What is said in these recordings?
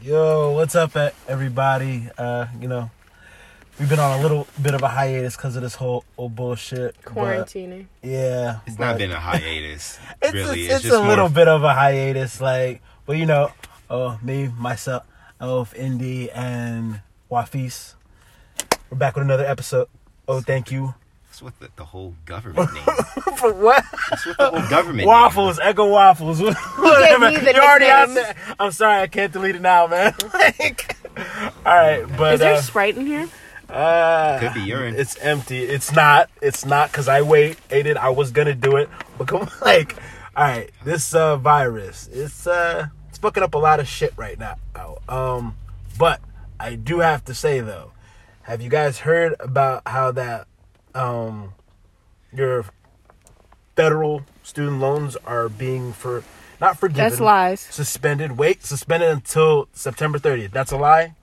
Yo, what's up, everybody? Uh, you know, we've been on a little bit of a hiatus because of this whole, whole bullshit. but, Quarantining. yeah, It's but not been a hiatus, It's, really. it's, it's just a more little bit of a hiatus, like, but you know, oh, me, myself, Elf, Indy, and Wafis. We're back with another episode. Oh, thank you. That's what the, the whole government name. For what? That's what the whole government name. Waffles, Echo Waffles. Whatever. me the You already have nickname. I'm sorry, I can't delete it now, man. like, all right, but Is there uh, Sprite in here? Uh, Could be urine. It's empty. It's not. It's not because I wait. Aided. I was gonna do it, but come like, all right. This uh virus. It's uh it's fucking up a lot of shit right now. Um, but I do have to say though, have you guys heard about how that um your federal student loans are being for not forgiven? That's lies. Suspended. Wait, suspended until September 30th. That's a lie.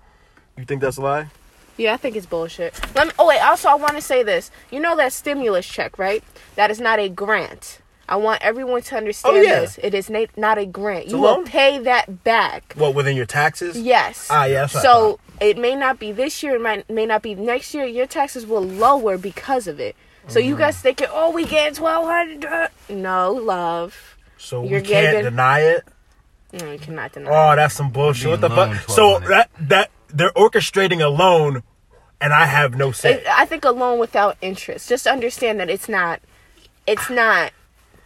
You think that's a lie? Yeah, I think it's bullshit. Let me. Oh wait. Also, I want to say this. You know that stimulus check, right? That is not a grant. I want everyone to understand Oh, yeah. this. It is na- not a grant. You a will loan? pay that back. What within your taxes? Yes. Ah, yeah, that's I so it may not be this year. It might may not be next year. Your taxes will lower because of it. So Mm-hmm. you guys thinking, oh, we get twelve hundred? No, love. So You're we can't giving- deny it. No, you cannot deny. Oh, that's some bullshit. What the fuck? So that that they're orchestrating a loan, and I have no say. It- I think a loan without interest. Just understand that it's not, it's not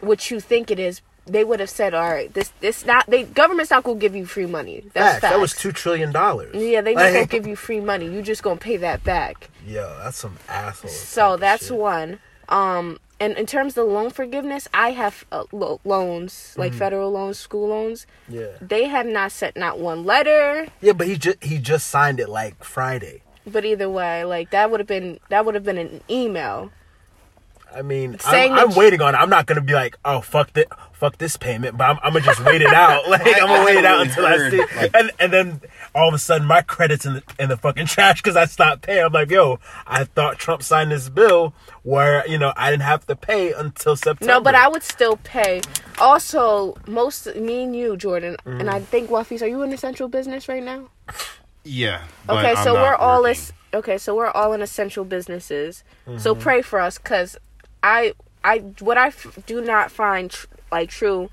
what you think it is. They would have said, all right, this, this not. They government's not gonna give you free money. That's Facts. That was two trillion dollars. Yeah, they not gonna give you free money. You just gonna pay that back. Yo, that's some asshole. So that's one. Um, and in terms of loan forgiveness, I have uh, lo- loans like Mm-hmm. federal loans, school loans. Yeah. They have not sent not one letter. Yeah, but he just he just signed it like Friday. But either way, like that would have been that would have been an email. I mean, Saying I'm, I'm you- waiting on it. I'm not gonna be like, oh fuck this, fuck this payment, but I'm, I'm gonna just wait it out. Like I'm gonna wait it out until I see, like- and and then all of a sudden my credits in the in the fucking trash because I stopped paying. I'm like, yo, I thought Trump signed this bill where you know I didn't have to pay until September. No, but I would still pay. Also, most me and you, Jordan, and mm. I think Wafies, are you in essential business right now? Yeah. but Okay, I'm so not we're all working. is okay, so we're all in essential businesses. So mm-hmm. pray for us, cause I I what I f- do not find tr- like true.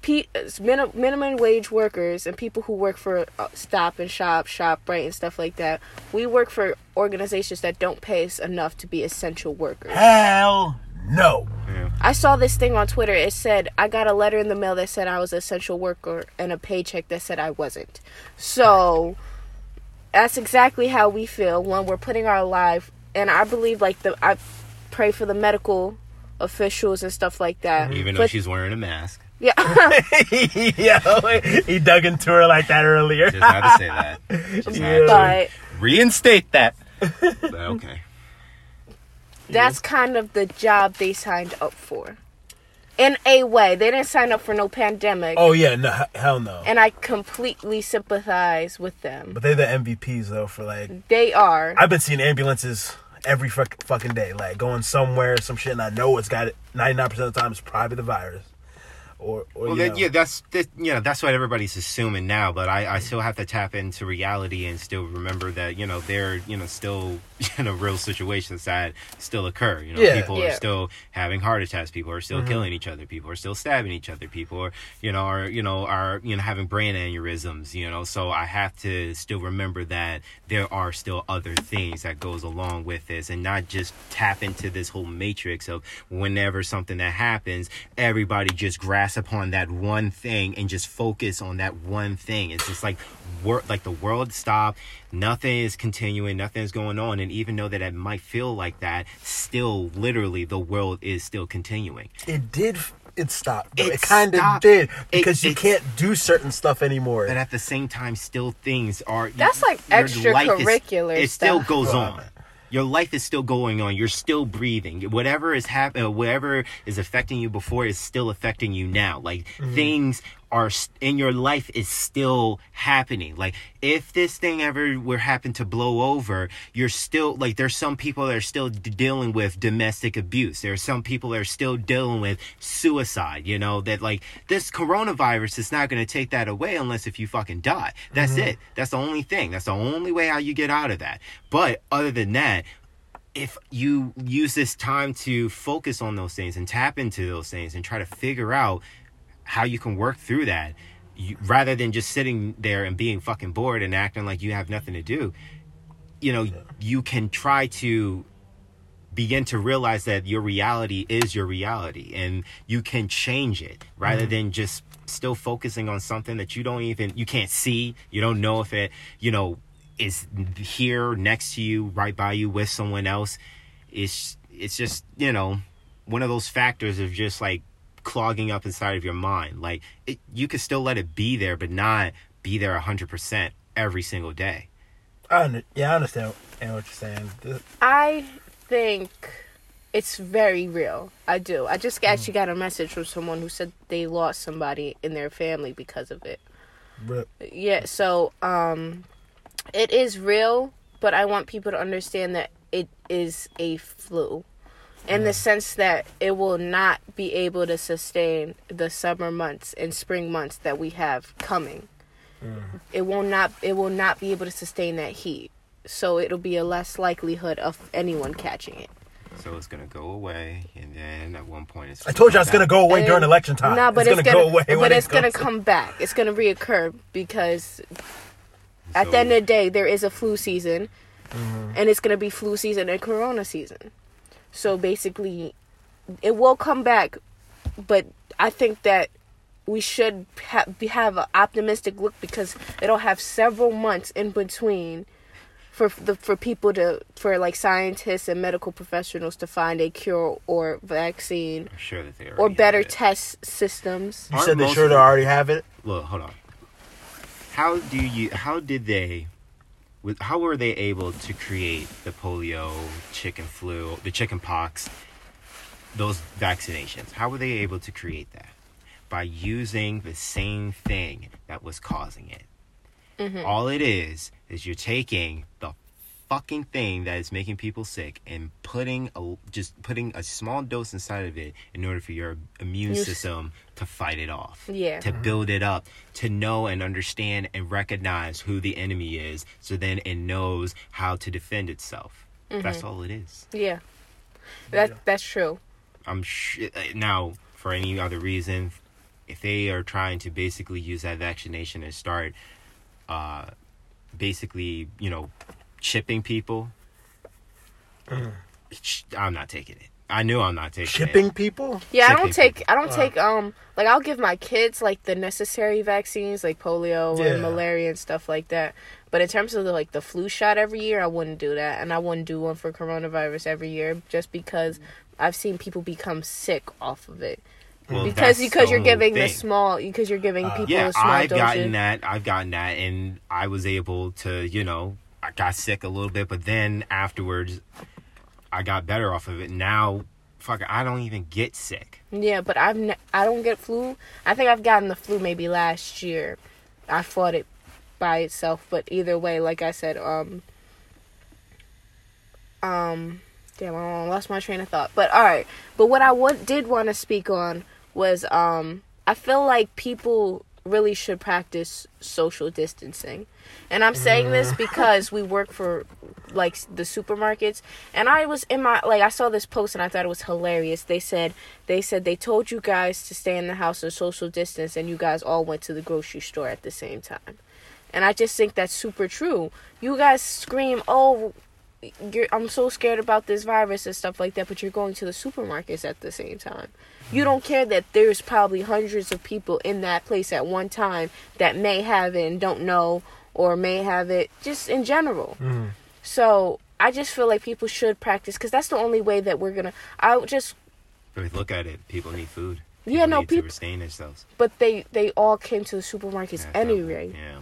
Pe- min- minimum wage workers and people who work for uh, Stop and Shop, ShopRite, and stuff like that. We work for organizations that don't pay us enough to be essential workers. hell no. I saw this thing on Twitter. It said I got a letter in the mail that said I was an essential worker and a paycheck that said I wasn't. So that's exactly how we feel when we're putting our life. And I believe like the I pray for the medical officials and stuff like that. Even though But- she's wearing a mask. yeah, Yo, he dug into her like that earlier. Just had to say that. Just had to but reinstate that. But okay. that's kind of the job they signed up for. In a way, they didn't sign up for no pandemic. Oh yeah, no, hell no. And I completely sympathize with them. But they're the MVPs though for like They are. I've been seeing ambulances every fuck, fucking day, like going somewhere, some shit, and I know it's got it. Ninety nine percent of the time, it's probably the virus, or or Well, you that, know. yeah, that's that, you know that's what everybody's assuming now. But I, I still have to tap into reality and still remember that you know there you know still you know real situations that still occur. You know, Yeah. people Yeah. are still having heart attacks. People are Mm-hmm. still killing each other. People are still stabbing each other. People are you know are you know are you know having brain aneurysms. You know, so I have to still remember that there are still other things that goes along with this, and not just tap into this whole matrix of whenever something that happens, everybody just grasp upon that one thing and just focus on that one thing. It's just like wor- like the world stopped, nothing is continuing, nothing is going on, and even though that it might feel like that, still literally the world is still continuing. it did. It stopped. It, It kind of stopped. did It- because you can't do certain stuff anymore. But at the same time, still things are. That's like your life is- extracurricular It still goes on. Your life is still going on. You're still breathing. Whatever is happening, whatever is affecting you before is still affecting you now. Like Mm-hmm. things are in your life is still happening. Like if this thing ever were happen to blow over, you're still like there's some people that are still d- dealing with domestic abuse. There are some people that are still dealing with suicide, you know, that like this coronavirus is not going to take that away unless if you fucking die. That's mm-hmm. it. That's the only thing. That's the only way how you get out of that. But other than that, if you use this time to focus on those things and tap into those things and try to figure out how you can work through that you, rather than just sitting there and being fucking bored and acting like you have nothing to do you know you can try to begin to realize that your reality is your reality and you can change it rather mm-hmm. than just still focusing on something that you don't even you can't see you don't know if it you know is here next to you right by you with someone else. It's it's just you know one of those factors of just like clogging up inside of your mind like it, you could still let it be there but not be there 100% every single day I under, yeah, I understand what you're saying. I think it's very real. I do. I just actually got a message from someone who said they lost somebody in their family because of it. But Yeah, so um it is real, but I want people to understand that it is a flu. In the sense that it will not be able to sustain the summer months and spring months that we have coming. It will not it will not be able to sustain that heat. So it'll be a less likelihood of anyone catching it. so it's gonna go away and then at one point it's I told you it's gonna go away during election time. Nah, but it's, it's, gonna, gonna, go away. when but it it's gonna comes- come back. It's gonna reoccur because at So- the end of the day, there is a flu season, Mm-hmm. and it's gonna be flu season and Corona season. So basically, it will come back, but I think that we should ha- have an optimistic look because it'll have several months in between for the for people to for like scientists and medical professionals to find a cure or vaccine I'm sure that they or better have it. test systems. You Aren't said they sure of to already have it. look hold on how do you how did they with how were they able to create the polio chicken flu the chicken pox those vaccinations? How were they able to create that? By using the same thing that was causing it. Mm-hmm. All it is is you're taking the fucking thing that is making people sick and putting a just putting a small dose inside of it in order for your immune Yes. system to fight it off Yeah. to mm-hmm. build it up to know and understand and recognize who the enemy is so then it knows how to defend itself that's mm-hmm. all it is Yeah, that that's true. i'm sh- uh, now for any other reason if they are trying to basically use that vaccination and start uh basically you know chipping people sh- i'm not taking it i knew i'm not taking Shipping it people. Yeah, I don't people. take I don't Wow. take um like I'll give my kids like the necessary vaccines like polio Yeah. and malaria and stuff like that. But in terms of the like the flu shot every year, I wouldn't do that, and I wouldn't do one for coronavirus every year just because I've seen people become sick off of it. Well, because because you're whole giving the small because you're giving Uh, people yeah a small i've dosage. gotten that i've gotten that and i was able to you know i got sick a little bit but then afterwards i got better off of it now fuck i don't even get sick Yeah, but I've ne- I don't get flu. I think I've gotten the flu maybe last year. I fought it by itself, but either way, like I said, um, um, damn, I lost my train of thought. But all right, but what I would did want to speak on was um, I feel like people really should practice social distancing, and I'm saying this mm. because we work for like the supermarkets. And i was in my like i saw this post and i thought it was hilarious. They said they said they told you guys to stay in the house and social distance and you guys all went to the grocery store at the same time. And i just think that's super true. You guys scream oh you're, i'm so scared about this virus and stuff like that but you're going to the supermarkets at the same time you don't care that there's probably hundreds of people in that place at one time that may have it and don't know or may have it just in general Mm-hmm. so I just feel like people should practice because that's the only way that we're gonna. I would just, but if you look at it people need food Yeah, no, need to peop- sustain themselves but they they all came to the supermarkets Yeah, anyway. yeah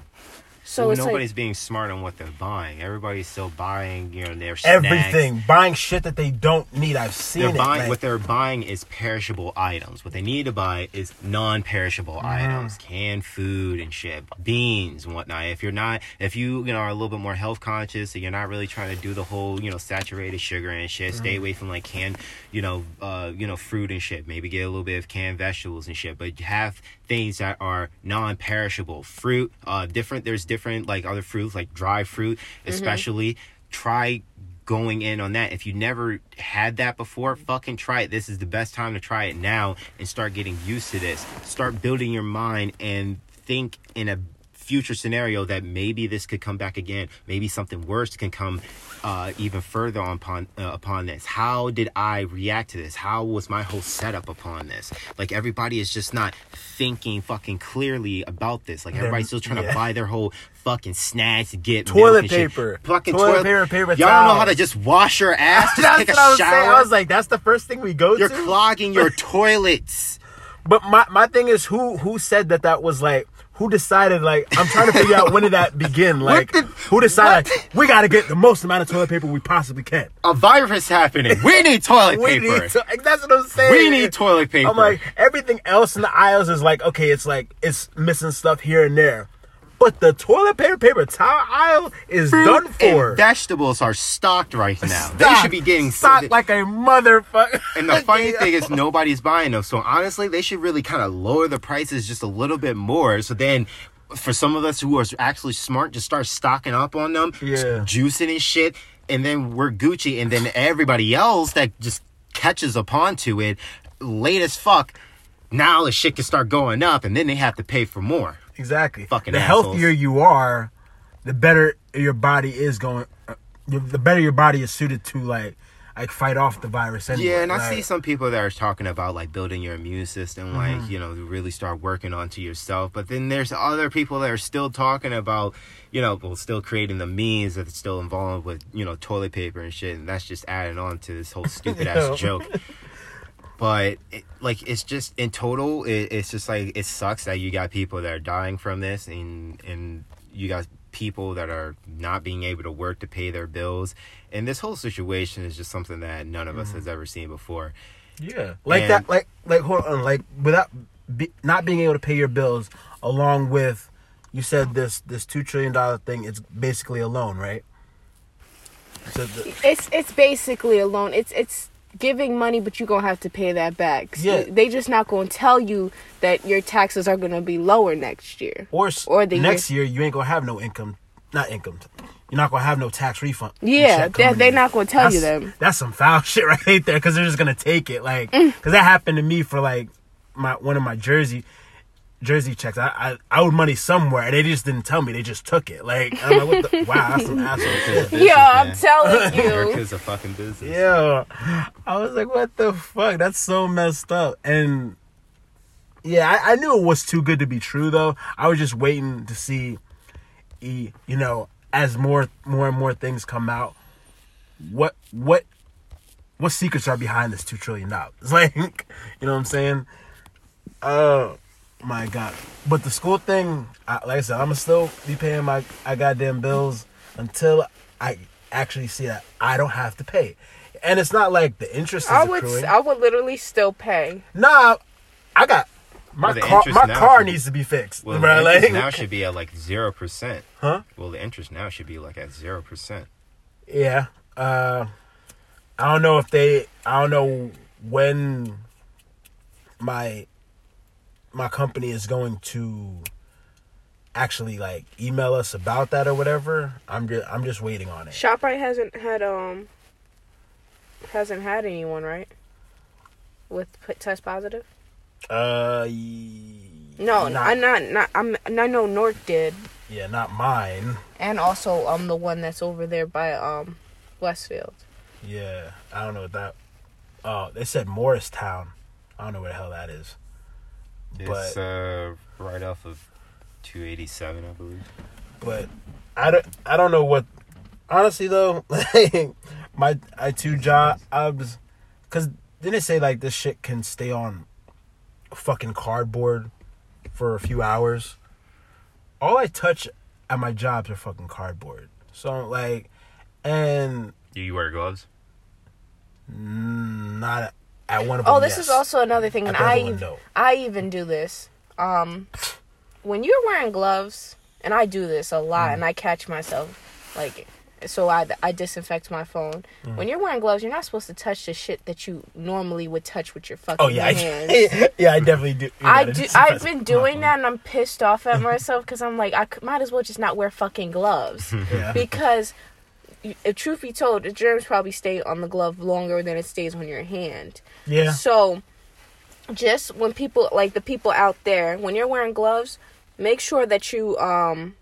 So Well, it's nobody's like being smart on what they're buying. Everybody's still buying, you know, their snacks. Everything, buying shit that they don't need. I've seen They're it. buying like- what they're buying is perishable items. What they need to buy is non-perishable Mm-hmm. items, canned food and shit, beans and whatnot. If you're not, if you you know are a little bit more health conscious and you're not really trying to do the whole you know saturated sugar and shit, Mm-hmm. stay away from like canned you know uh you know fruit and shit. Maybe get a little bit of canned vegetables and shit, but have things that are non-perishable. Fruit, uh, different. There's different like other fruits like dry fruit, mm-hmm. especially. Try going in on that. If you never had that before, fucking try it. This is the best time to try it now and start getting used to this. Start building your mind and think in a future scenario that maybe this could come back again. Maybe something worse can come uh, even further on upon uh, upon this. How did I react to this? How was my whole setup upon this? Like everybody is just not thinking fucking clearly about this. Like everybody's still trying yeah. to buy their whole fucking snacks to get Toilet milk and shit. paper. Fucking Toilet toilet, paper, paper Y'all don't know how to just wash your ass. Just take a what I was shower. saying. I was like, that's the first thing we go You're to. clogging your toilets. But my, my thing is, who who said that that was like, who decided like, I'm trying to figure out when did that begin? Like, who decided like, we got to get the most amount of toilet paper we possibly can? A virus happening. We need toilet We paper. need to, that's what I'm saying. We need toilet paper. I'm like, everything else in the aisles is like, okay, it's like, it's missing stuff here and there. But the toilet paper, paper towel aisle is Fruit done for. And vegetables are stocked right now. They should be getting stocked like a motherfucker. And the funny thing is, nobody's buying them. So honestly, they should really kind of lower the prices just a little bit more. So then, for some of us who are actually smart, just start stocking up on them, Yeah. juicing and shit, and then we're Gucci. And then everybody else that just catches upon to it, late as fuck. Now the shit can start going up, and then they have to pay for more. Exactly. Fucking the assholes. healthier you are, the better your body is going. Uh, the better your body is suited to like like fight off the virus. Anyway. Yeah, and I Like, see some people that are talking about like building your immune system, Mm-hmm. like you know, really start working onto yourself. But then there's other people that are still talking about, you know, well, still creating the means that's still involved with you know toilet paper and shit, and that's just adding on to this whole stupid ass joke. But it, like, it's just in total, it, it's just like it sucks that you got people that are dying from this, and and you got people that are not being able to work to pay their bills, and this whole situation is just something that none of us Mm-hmm. has ever seen before. Yeah, like And- that. Like like hold on. Like without be, not being able to pay your bills, along with you said this this two trillion dollar thing. It's basically a loan, right? So the, it's it's basically a loan. It's it's giving money, but you're gonna have to pay that back. Yeah. They just not gonna tell you that your taxes are gonna be lower next year. or, Or the next year you ain't gonna have no income, not income. You're not gonna have no tax refund. Yeah, check they- coming they in. not gonna tell you That's- them. That's some foul shit right there, because they're just gonna take it, like, mm. because that happened to me for like my one of my Jersey Jersey checks. I, I I owed money somewhere, and they just didn't tell me. They just took it. Like, I'm like, what the? wow, that's some asshole. Yeah, I'm man. telling you. America's a fucking business. Yeah, I was like, what the fuck? That's so messed up. And yeah, I, I knew it was too good to be true, though. I was just waiting to see, e- you know, as more more and more things come out, what what what secrets are behind this two trillion dollars? Like, you know what I'm saying? Oh my god! But the school thing, I, like I said, I'm gonna still be paying my I goddamn bills until I actually see that I don't have to pay. And it's not like the interest is I would accruing. I would literally still pay. nah, I got my Well, car. My car should be- needs to be fixed, Well, bro. the interest Like, now should be at like zero percent. huh? Well, the interest now should be like at zero percent. Yeah. Uh, I don't know if they. I don't know when my my company is going to actually like email us about that or whatever. I'm just I'm just waiting on it. ShopRite hasn't had um hasn't had anyone right with test positive. Uh, No, not, I'm not. Not I'm. I know North did, yeah, not mine. and also um the one that's over there by um Westfield. Yeah, I don't know what that. Oh, they said Morristown. I don't know where the hell that is. It's But- uh, right off of 287, I believe. but I don't I don't know what honestly though like my I two jobs because didn't it say like this shit can stay on fucking cardboard for a few hours all I touch at my jobs are fucking cardboard. So like, and Do you wear gloves? not at one of them. Oh, this yes. is also another thing, and I other one, no. I even do this. Um, when you're wearing gloves, and I do this a Mm. lot, and I catch myself like, so I I disinfect my phone. Mm. When you're wearing gloves, you're not supposed to touch the shit that you normally would touch with your fucking Oh yeah, hands. I, yeah, I definitely do. I do. I've been doing that, and I'm pissed off at myself because I'm like, I c- might as well just not wear fucking gloves Yeah. because, if truth be told, the germs probably stay on the glove longer than it stays on your hand. yeah. So, just when people like the people out there, when you're wearing gloves, make sure that you um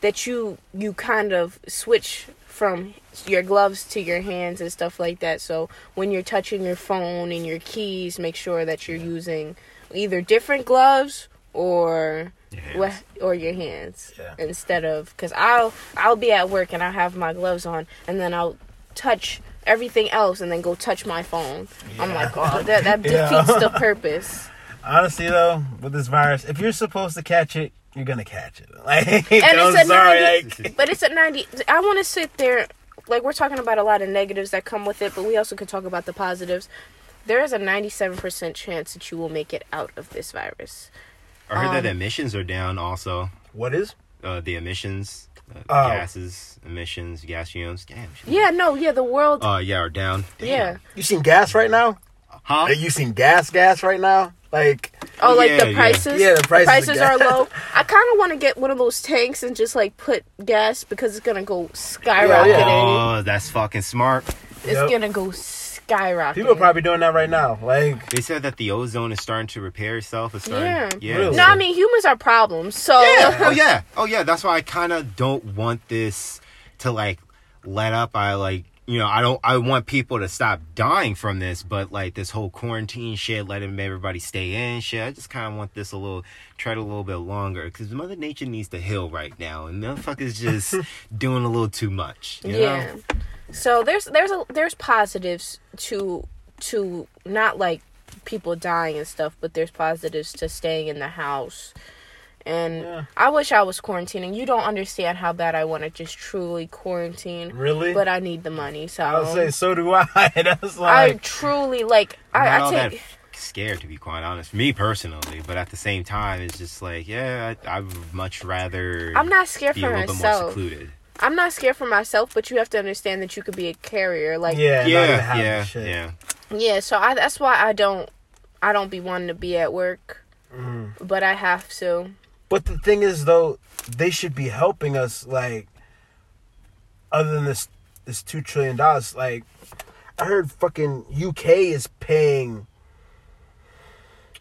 that you you kind of switch from your gloves to your hands and stuff like that. So when you're touching your phone and your keys, make sure that you're using either different gloves or Hands. or your hands Yeah. instead of because I'll I'll be at work and I have my gloves on and then I'll touch everything else and then go touch my phone. I'm like, oh, that that Yeah. defeats the purpose. Honestly though, with this virus, if you're supposed to catch it, you're gonna catch it. Like, And I'm it's a sorry, 90, like, but it's at 90. I want to sit there, like we're talking about a lot of negatives that come with it, but we also could talk about the positives. There is a 97% chance that you will make it out of this virus. I heard that Um, the emissions are down also. what is? Uh, the emissions, uh, Oh. gases, emissions, gas fumes. Damn. Yeah, no, yeah, the world. Uh, yeah, are down. Damn. yeah. You seen gas right now? Huh? Are you seen gas, gas right now? Like, Oh, like Yeah, the prices. Yeah, the prices of are low. I kind of want to get one of those tanks and just like put gas because it's gonna go skyrocketing. Yeah, Oh, that's fucking smart. It's Yep. gonna go skyrocketing. people are probably doing that right now. Like, They said that the ozone is starting to repair itself. It's starting, Yeah. yeah. Really? No, I mean humans are problems. So yeah. Oh yeah. Oh yeah. That's why I kind of don't want this to like let up. I like you know I don't I want people to stop dying from this, but like this whole quarantine shit, letting everybody stay in shit. I just kind of want this a little tread a little bit longer because Mother Nature needs to heal right now, and motherfuckers just doing a little too much. You yeah. Know? So there's there's a there's positives to to not like people dying and stuff, but there's positives to staying in the house. And Yeah. I wish I was quarantining. You don't understand how bad I want to just truly quarantine, really? but I need the money. So I would say so do I. That's I like, I truly like I'm not I, I take scared to be quite honest. Me personally, but at the same time, it's just like yeah, I, I would much rather. I'm not scared be a for little bit more myself. secluded. I'm not scared for myself, but you have to understand that you could be a carrier. Like yeah, Yeah, yeah, shit. yeah. Yeah, so I that's why I don't I don't be wanting to be at work. Mhm. But I have to. But the thing is, though, they should be helping us. Like, other than this, this two trillion dollars. Like, I heard fucking UK is paying.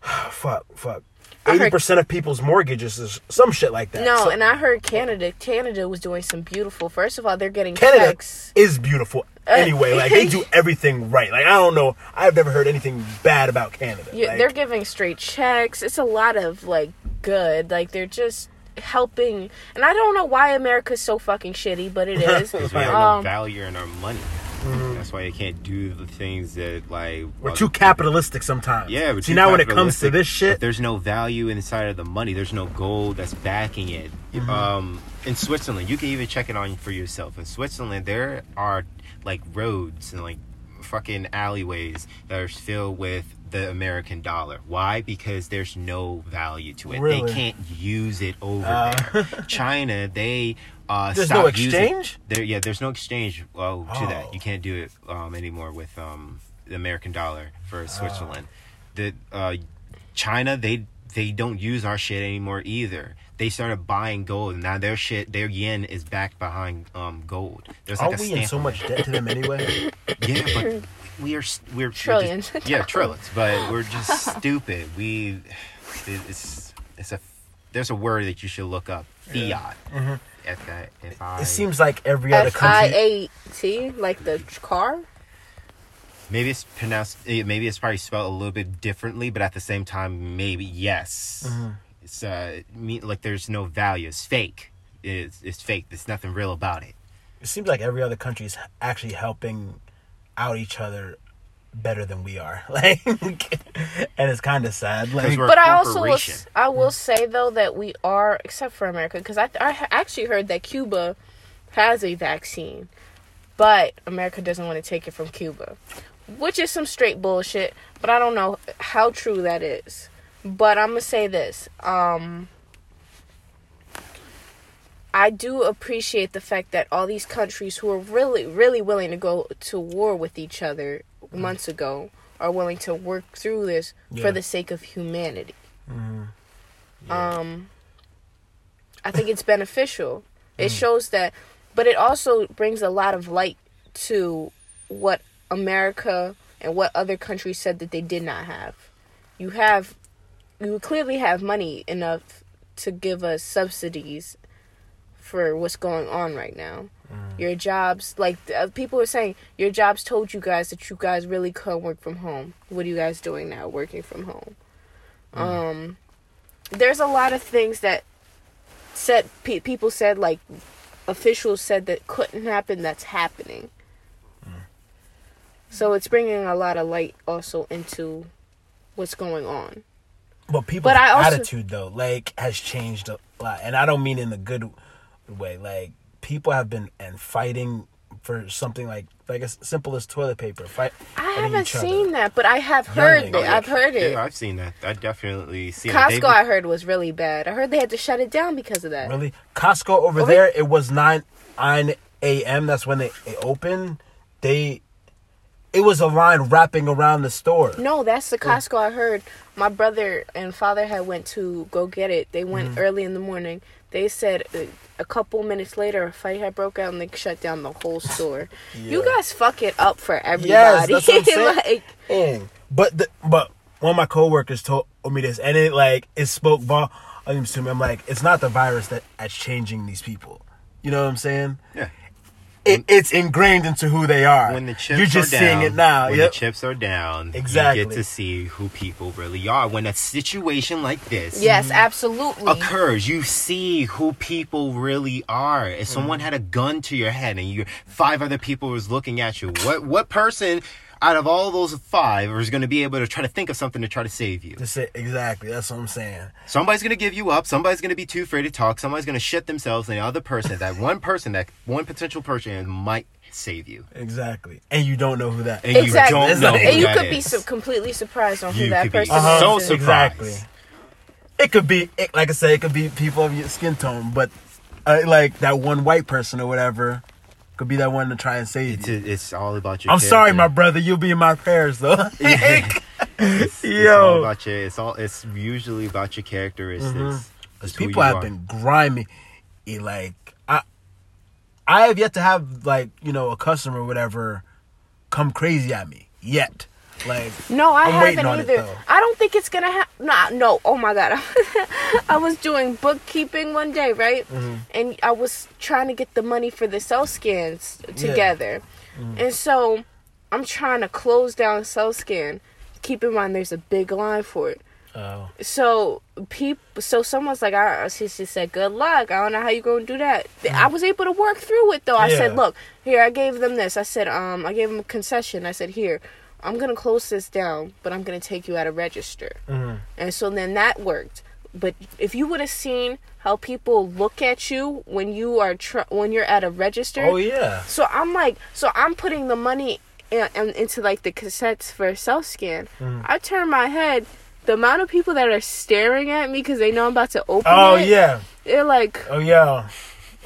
fuck, fuck. I heard- Eighty percent of people's mortgages is some shit like that. No, So- and I heard Canada Canada was doing some beautiful. First of all, they're getting Canada checks. is beautiful anyway. Like they do everything right. Like I don't know. I've never heard anything bad about Canada. You, Like, they're giving straight checks. It's a lot of like good. Like they're just helping. And I don't know why America's so fucking shitty, but it is. Because we have Um, no value in our money. That's why you can't do the things that like we're too capitalistic sometimes. Yeah, we're See now when it comes to this shit, there's no value inside of the money. There's no gold that's backing it. Mm-hmm. Um, in Switzerland, you can even check it on for yourself. In Switzerland, there are like roads and like fucking alleyways that are filled with the American dollar. Why? Because there's no value to it. Really? They can't use it over Uh. there. China, they uh, There's stopped no using- exchange? there, yeah, there's no exchange. Oh, to Oh. that, you can't do it um, anymore with um, the American dollar for Switzerland. The uh, China, they they don't use our shit anymore either. They started buying gold, and now their shit, their yen is backed behind um, gold. There's like aren't a we in so much debt to them anyway? Yeah, but we are we're we're just- Trillions. yeah, trillions. But we're just stupid. We it's it's a there's a word that you should look up. Fiat. Mhm. F I F I. It seems like every other F I country. A T, like the car. Maybe it's pronounced. eh, Maybe it's probably spelled a little bit differently, but at the same time, maybe yes. Mhm. It's uh, me like there's no value. It's fake. It's it's fake. There's nothing real about it. It seems like every other country is actually helping out each other better than we are. Like, and it's kind of sad. Like, we're- But I also will, corporation. s- I will say though that we are, except for America, because I I actually heard that Cuba has a vaccine, but America doesn't want to take it from Cuba, which is some straight bullshit. But I don't know how true that is. But I'm gonna say this. Um, I do appreciate the fact that all these countries who are really, really willing to go to war with each other Mm-hmm. months ago are willing to work through this Yeah. for the sake of humanity. Mm-hmm. Um, I think it's beneficial. It mm. shows that, but it also brings a lot of light to what America and what other countries said that they did not have. You have, you clearly have money enough to give us subsidies for what's going on right now. Your jobs, like uh, people were saying, your jobs told you guys that you guys really could work from home. What are you guys doing now, working from home? Um, there's a lot of things that said pe- people said like officials said that couldn't happen. That's happening. So it's bringing a lot of light also into what's going on. But people's But I also- attitude though, like, has changed a lot, and I don't mean in the good way. Like, people have been and fighting for something like like as simple as toilet paper. Fight. I haven't each other. seen that, but I have heard Yelling. it. I've heard it. Yeah, I've seen that. I definitely seen it. Costco, They've- I heard was really bad. I heard they had to shut it down because of that. Really, Costco over Over- there. It was nine nine a.m. That's when they, they opened. They, it was a line wrapping around the store. No, that's the Costco I heard. My brother and father had went to go get it. They went Mm-hmm. early in the morning. They said uh, a couple minutes later a fight had broke out and they shut down the whole store. You guys fuck it up for everybody. Yes, that's what I'm like, Dang. But the, but one of my coworkers told me this, and it like it spoke volumes to me. I'm like, it's not the virus that that's changing these people. You know what I'm saying? Yeah. It, it's ingrained into who they are. When the chips You're just are down, seeing it now. When Yep. the chips are down, Exactly. you get to see who people really are. When a situation like this yes, mm-hmm. absolutely. occurs, you see who people really are. If mm-hmm. someone had a gun to your head and you five other people was looking at you, what what person out of all those five is going to be able to try to think of something to try to save you? That's it. Exactly. That's what I'm saying. Somebody's going to give you up. Somebody's going to be too afraid to talk. Somebody's going to shit themselves, and the other person, that one person, that one potential person, might save you. Exactly. And you don't know who that. And you Exactly. don't know. And who and you that could be is. su- completely surprised on who You that could be person Uh-huh. so is. surprised. Exactly. It could be, it, like I said, it could be people of your skin tone, but uh, like that one white person or whatever could be that one to try and save It's, you. it's all about your. I'm sorry, my brother. You'll be in my prayers though. It's, it's Yo. all about your. It's all. It's usually about your characteristics. Mm-hmm. It's who people have are. been grimy. Like I, I have yet to have like you know a customer or whatever come crazy at me yet. Like No, I I'm haven't either. I don't think it's gonna happen. Nah, no. Oh my god, I was doing bookkeeping one day, right? Mm-hmm. And I was trying to get the money for the self scans Yeah. together, Mm-hmm. and so I'm trying to close down self scan. Keep in mind, there's a big line for it. oh So people, so someone's like, I, she, she said, good luck. I don't know how you're gonna do that. I was able to work through it though. I said, Mm-hmm. Look, here, I gave them this. I said, um, I gave them a concession. I said, here, I'm gonna close this down, but I'm gonna take you out of register. Mm-hmm. And so then that worked. But if you would have seen how people look at you when you are tr- when you're at a register, oh yeah. so I'm like, so I'm putting the money in, in, into like the cassettes for self scan. Mm. I turn my head. The amount of people that are staring at me because they know I'm about to open Oh it, Oh yeah. they're like, Oh yeah.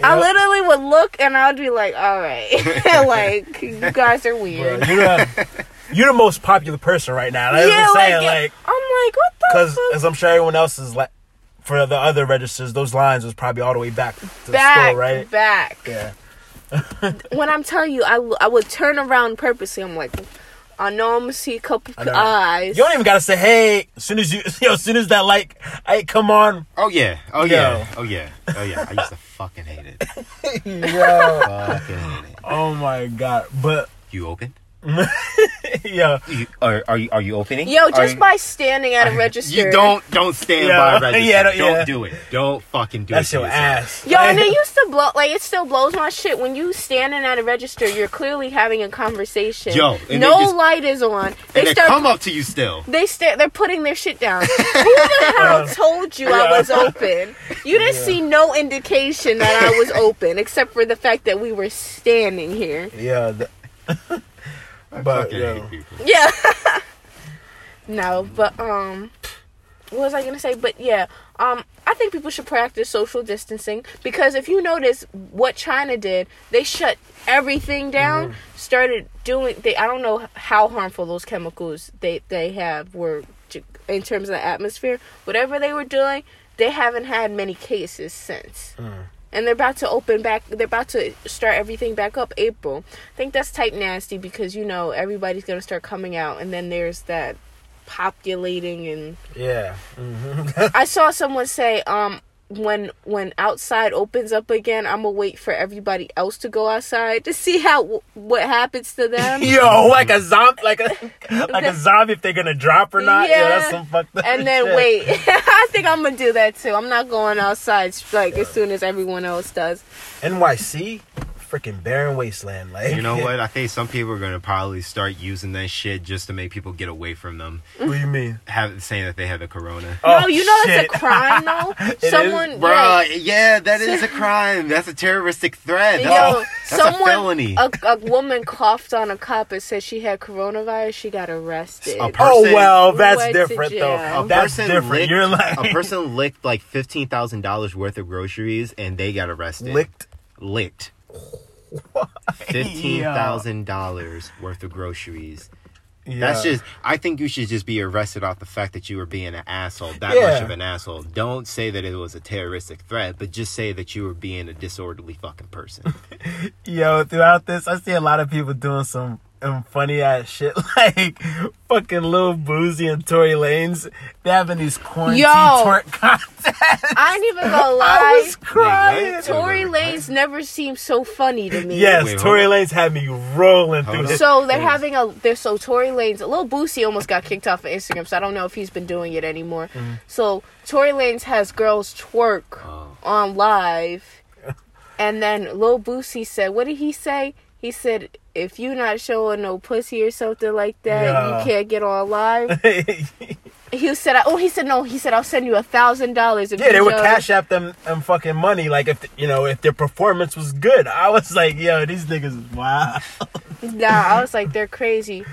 I literally would look and I'd be like, all right, like you guys are Bro, weird. you're, the, you're the most popular person right now. That's yeah, what I'm like, saying. Like, I'm like, what the because as I'm sure everyone else is like, for the other registers, those lines was probably all the way back to the back, store, right? back. Yeah. When I'm telling you, I, I would turn around purposely. I'm like, I know I'm gonna see a couple eyes. You don't even gotta say, "Hey," as soon as you, yo, as soon as that like, hey, come on, Oh yeah. Oh Yo. yeah. Oh yeah. Oh yeah. I used to fucking hate it. yo. Fucking hate it. oh my god! But You open? yeah. You, are, are you are you opening? Yo, just you- by standing at a register. You don't don't stand Yeah. by register. Yeah, don't don't- yeah. do it. Don't fucking do That's it. to your ass. Yo, and it used to blow like it still blows my shit when you standing at a register. You're clearly having a conversation. Yo, and no just- light is on. They And they start. come up to you still. they start. They're putting their shit down. Who the hell told you I was open? You didn't see no indication that I was open, except for the fact that we were standing here. Yeah. the- I But, fucking yo. hate people. Yeah. no, but um what was I gonna say? But yeah, um I think people should practice social distancing because if you notice what China did, they shut everything down, started doing they I don't know how harmful those chemicals they they have were to, in terms of the atmosphere. Whatever they were doing, they haven't had many cases since. And they're about to open back. They're about to start everything back up April. I think that's type nasty because you know everybody's gonna start coming out, and then there's that populating and Yeah. I saw someone say, um, when when outside opens up again, I'm gonna wait for everybody else to go outside to see how what happens to them. Yo, like a zombie, like a like a zombie. If they're gonna drop or not. Yeah, Yeah. that's some fucked up. and then shit. wait. I think I'm gonna do that too. I'm not going outside like as soon as everyone else does. NYC, freaking barren wasteland. Like You know what? I think some people are gonna probably start using that shit just to make people get away from them. What do you mean? Have saying that they have the corona. Oh, no, you know that's shit. a crime though. is? Someone, yeah, yeah, that is a crime. That's a terroristic threat. That's, Yo, a, that's a someone, felony. A, a woman coughed on a cop and said she had coronavirus. She got arrested. A per- Oh well, that's different though. A That's different. licked- You're like a person licked like fifteen thousand dollars worth of groceries and they got arrested. licked. licked fifteen thousand dollars worth of groceries. That's just. I think you should just be arrested off the fact that you were being an asshole. That Yeah. much of an asshole. Don't say that it was a terroristic threat, but just say that you were being a disorderly fucking person. Yo, throughout this, I see a lot of people doing some um, funny ass shit, like fucking Lil Boosie and Tory Lanez. They having these quarantine Yo. twerk contests. I ain't even gonna I lie. was crying. what? Tory Wait, wait, Lanez never seemed so funny to me. Yes, Wait, hold Tory on. Lanez had me rolling Hold through this. So they're having a they're so Tory Lanez a little Boosie almost got kicked off of Instagram, so I don't know if he's been doing it anymore. So Tory Lanez has girls twerk Oh. on live, and then Lil Boosie said, "What did he say?" He said, "If you not showing no pussy or something like that, Yeah. you can't get on live." he said, "Oh, he said no." He said, "I'll send you a thousand dollars." yeah, they would Cash App them um, fucking money. Like if you know if their performance was good, I was like, yo, these niggas is wild. Nah, I was like, they're crazy.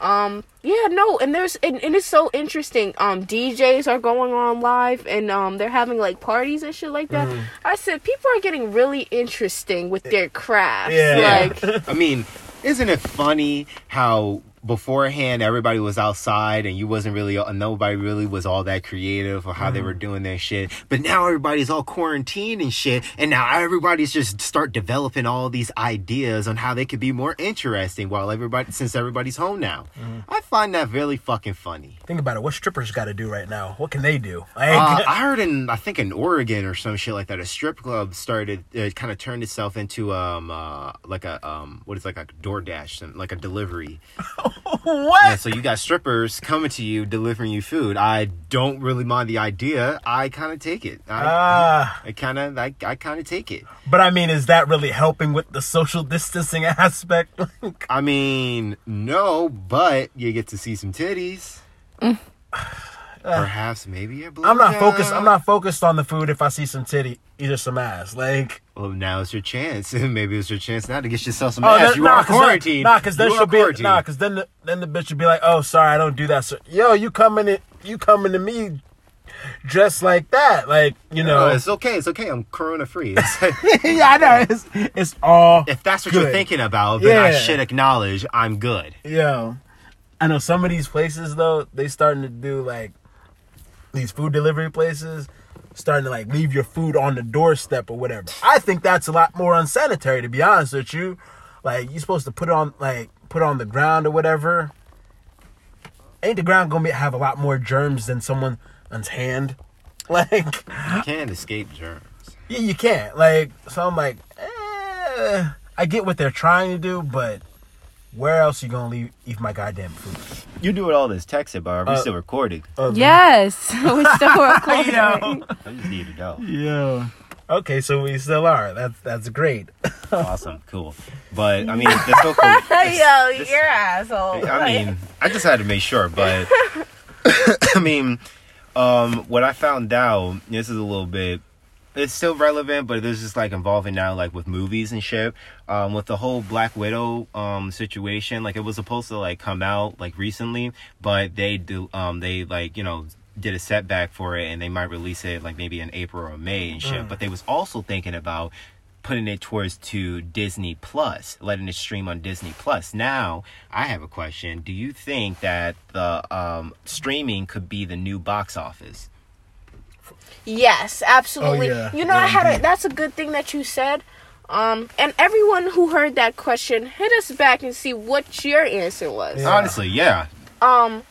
Um, yeah, no, and there's and, and it's so interesting. Um, DJs are going on live and um they're having like parties and shit like that. Mm-hmm. I said people are getting really interesting with their crafts. Yeah. Like I mean, isn't it funny how beforehand everybody was outside and you wasn't really nobody really was all that creative or how they were doing their shit but now everybody's all quarantined and shit and now everybody's just start developing all these ideas on how they could be more interesting while everybody since everybody's home now i find that really fucking funny Think about it. What strippers got to do right now? What can they do? Like, uh, I heard in I think in Oregon or some shit like that, a strip club started. It kind of turned itself into um uh like a um what is like a DoorDash, like a delivery. what? Yeah, so you got strippers coming to you delivering you food. I don't really mind the idea. I kind of take it. I, Ah, I kind of I, I kind of take it. but I mean, is that really helping with the social distancing aspect? I mean, no, but you get to see some titties. Uh, Perhaps maybe a I'm not blowjob. focused. I'm not focused on the food. If I see some titty, either some ass. Like, Well, now it's your chance. Maybe it's your chance now to get yourself some oh, ass. that- You nah, are then- quarantined. Nah, because then You she'll be nah, because then the, then the bitch will be like, oh, sorry, I don't do that. So, yo, you coming in? You coming to me dressed like that? Like, you No, know? Oh, it's okay. It's okay. I'm corona free. yeah, I know. It's it's all. if that's what you're thinking about, then I should acknowledge I'm good. Yo, I know some of these places though. They starting to do like these food delivery places, starting to like leave your food on the doorstep or whatever. I think that's a lot more unsanitary, to be honest with you. Like you're supposed to put it on like put it on the ground or whatever. Ain't the ground gonna be, have a lot more germs than someone's hand? Like, You can't escape germs. yeah, you can't. Like, so I'm like, eh, I get what they're trying to do, but Where else you gonna leave, leave my goddamn food? You do it all this text it, but are we Uh, still recording? Yes, we're still recording. Yo. I just need to go. Yeah. Okay, so we still are. That's that's great. Awesome, cool. But I mean, the so cool. Yo, this- you're asshole. I mean, I just had to make sure, but I mean, um, what I found out, this is a little bit, it's still relevant, but this is like involving now, like with movies and shit. Um, with the whole Black Widow um situation, like it was supposed to like come out like recently, but they do, um, they like you know did a setback for it, and they might release it like maybe in April or May and shit. But they was also thinking about putting it towards to Disney Plus, letting it stream on Disney Plus. Now, I have a question. Do you think that the um, streaming could be the new box office? Yes, absolutely. Oh, yeah. You know, Yeah, I had a. That's a good thing that you said. Um, and everyone who heard that question, hit us back and see what your answer was. Yeah. Honestly, yeah. Um,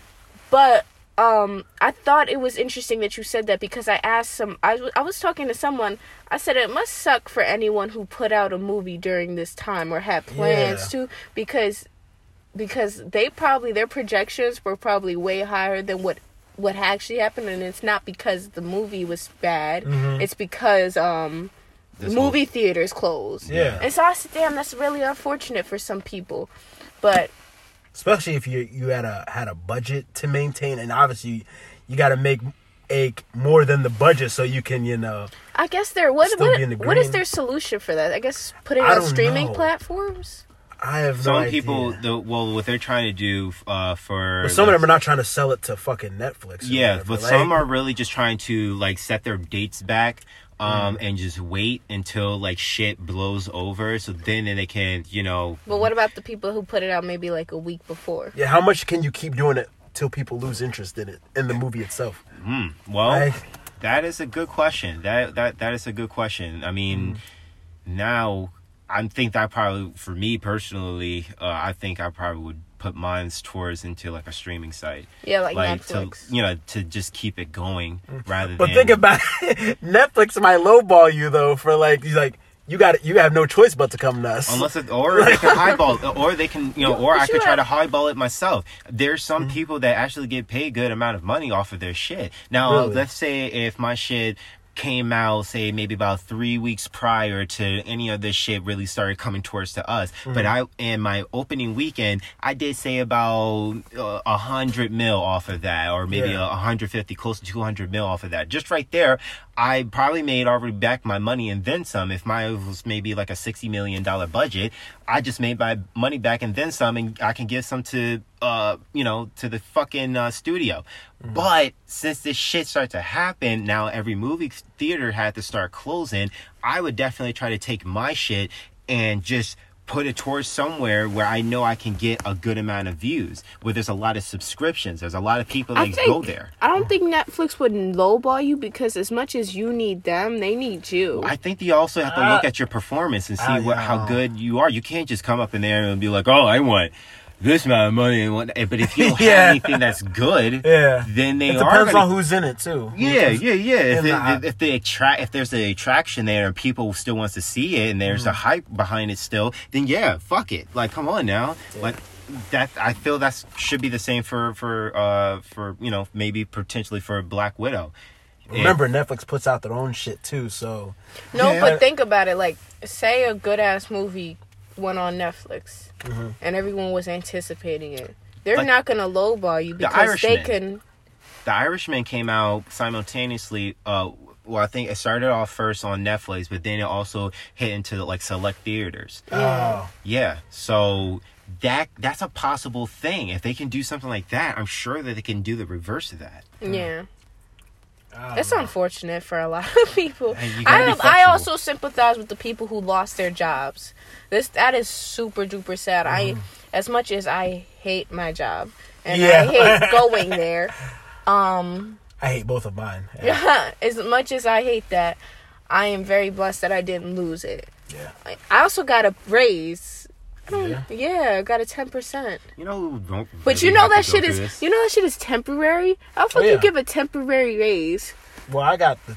but um, I thought it was interesting that you said that because I asked some. I was I was talking to someone. I said it must suck for anyone who put out a movie during this time or had plans Yeah. to because because they probably their projections were probably way higher than what what actually happened and it's not because the movie was bad Mhm. it's because um This movie theaters closed Yeah. and so i said damn that's really unfortunate for some people but Especially if you you had a had a budget to maintain, and obviously you got to make a more than the budget so you can you know. I guess there what what, the what is their solution for that? I guess putting on streaming know. platforms. I have no Some idea. people, the, well, what they're trying to do uh, for. but some of them are not trying to sell it to fucking Netflix. or Yeah, whatever. but Like, some are really just trying to like set their dates back um Mm. and just wait until like shit blows over so then they can you know But what about the people who put it out maybe like a week before? Yeah, how much can you keep doing it till people lose interest in it in the movie itself? hmm, well Like, That is a good question. That that that is a good question. I mean, now I think that probably for me personally, uh, I think I probably would put mine's towards into like a streaming site, Yeah, like, Netflix. to you know to just keep it going rather but than. think about it. Netflix might lowball you though for like you like you got you have no choice but to come to us. Unless it, or they can highball, or they can, you know, or but I could try to highball it myself. There's some Mm-hmm. people that actually get paid good amount of money off of their shit. Now, Really? let's say if my shit came out, say maybe about three weeks prior to any of this shit really started coming towards to us, but Mm-hmm. I in my opening weekend, I did say about uh, a hundred mil off of that, or maybe a Yeah. 150, close to 200 mil off of that. Just right there, I probably made already back my money and then some. If my was maybe like a 60 million dollar budget, I just made my money back and then some, and I can give some to uh you know to the fucking uh, studio. But since this shit started to happen, now every movie theater had to start closing. I would definitely try to take my shit and just put it towards somewhere where I know I can get a good amount of views. Where there's a lot of subscriptions, there's a lot of people that think go there. I don't think Netflix would lowball you because as much as you need them, they need you. I think you also have to look Uh, at your performance and see I what how good you are. You can't just come up in there and be like, "Oh, I want this amount of money." And what, but if you don't Yeah. have anything that's good, yeah, then they it are. depends gonna- on who's in it too. Yeah, yeah, yeah. If, it, the- if they attract, if there's a attraction there and people still wants to see it and there's a Mm. hype behind it still, then yeah, fuck it. Like, come on now. Like that, I feel that should be the same for for uh for you know maybe potentially for Black Widow. Remember, Netflix puts out their own shit too, so no, Yeah. but think about it. Like, say a good ass movie went on Netflix Mhm. and everyone was anticipating it. They're Like- not gonna lowball you The because they can. The Irishman came out simultaneously. Uh, well, I think it started off first on Netflix, but then it also hit into like select theaters. Yeah. oh, Yeah, so that that's a possible thing. If they can do something like that, I'm sure that they can do the reverse of that. Yeah, Don't it's know. unfortunate for a lot of people. And you gotta I I also sympathize with the people who lost their jobs. This that is super duper sad. I as much as I hate my job and Yeah. I hate going there. Um, I hate both of mine. Yeah. as much as I hate that, I am very blessed that I didn't lose it. Yeah. I also got a raise. I don't, Yeah. yeah. I got a ten percent. You know, don't But you know that shit is this? you know that shit is temporary. How the fuck Oh, yeah. you give a temporary raise? Well, I got the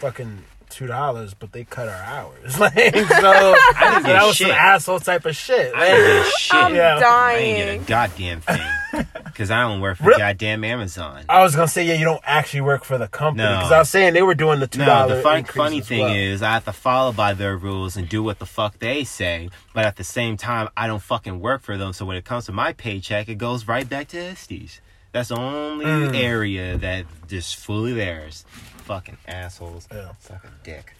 fucking two dollars, but they cut our hours. Like so, that get was some asshole type of shit. I didn't get shit. I'm Yeah. I ain't get dying. a goddamn thing because I don't work for Really? goddamn Amazon. I was gonna say, yeah, you don't actually work for the company No. because I was saying they were doing the two dollar. No, the fun, funny thing is I have to follow by their rules and do what the fuck they say, but at the same time I don't fucking work for them. So when it comes to my paycheck, it goes right back to Estes. That's the only Mm. area that just fully theirs. Fucking assholes. Yeah. Suck a dick.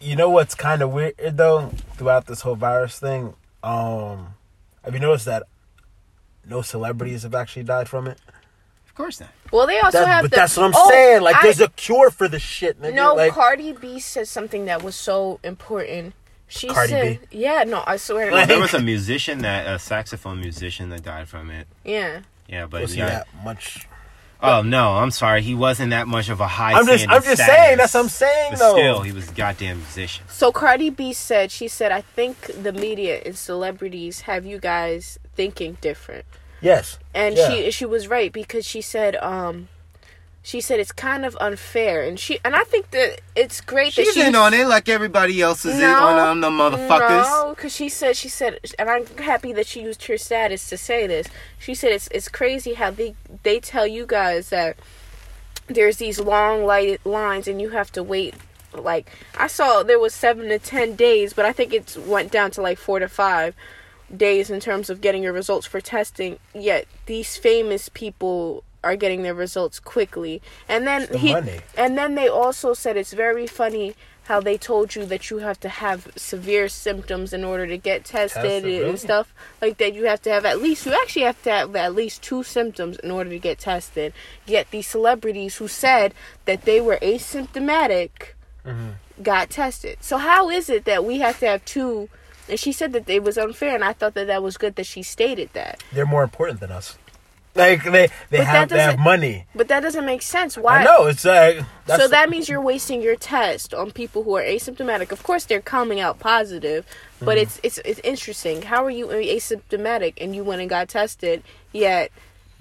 you know what's kind of weird though throughout this whole virus thing. Um, have you noticed that no celebrities have actually died from it? Of course not. Well, they also That- have. but the- that's what I'm Oh, saying. Like, I- there's a cure for the shit. Nigga. No, like, Cardi B said something that was so important. She Cardi said, B? "Yeah, no, I swear to Like- There was a musician that a saxophone musician that died from it. yeah." Yeah, but was he yeah. that much? Oh no, I'm sorry. He wasn't that much of a high. I'm just, I'm just status. saying. That's what I'm saying But though. still, he was a goddamn musician. So Cardi B said, she said, "I think the media and celebrities have you guys thinking different." yes, and Yeah. she she was right because she said um she said it's kind of unfair and she and I think that it's great that She's she's in on it like everybody else is in No. on um, the motherfuckers. No, because she said she said, and I'm happy that she used her status to say this. She said it's it's crazy how they they tell you guys that there's these long light lines and you have to wait. Like I saw there was seven to ten days, but I think it went down to like four to five days in terms of getting your results for testing. Yet these famous people are getting their results quickly, and then the he money. and then they also said it's very funny how they told you that you have to have severe symptoms in order to get tested Tested, really? and stuff like that. You have to have at least you actually have to have at least two symptoms in order to get tested. Yet these celebrities who said that they were asymptomatic Mm-hmm. got tested. So how is it that we have to have two? And she said that it was unfair, and I thought that that was good that she stated that. they're more important than us. Like they, they But have, that they have money. But that doesn't make sense. Why? I know it's like so that means you're wasting your test on people who are asymptomatic. Of course, they're coming out positive, but Mm-hmm. it's it's it's interesting. How are you asymptomatic and you went and got tested? Yet,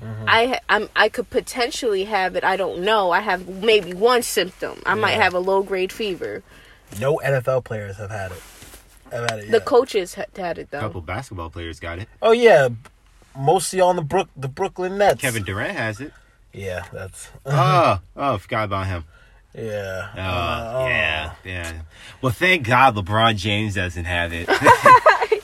Mm-hmm. I I'm I could potentially have it. I don't know. I have maybe one symptom. I might have a low grade fever. no NFL players have had it. Have had it. The yet. coaches ha- had it though. A couple basketball players got it. oh yeah, mostly on the Brook the Brooklyn Nets. Kevin Durant has it. Yeah, that's oh, oh, forgot about him. yeah. Oh, Uh, yeah, yeah. Well, thank God LeBron James doesn't have it.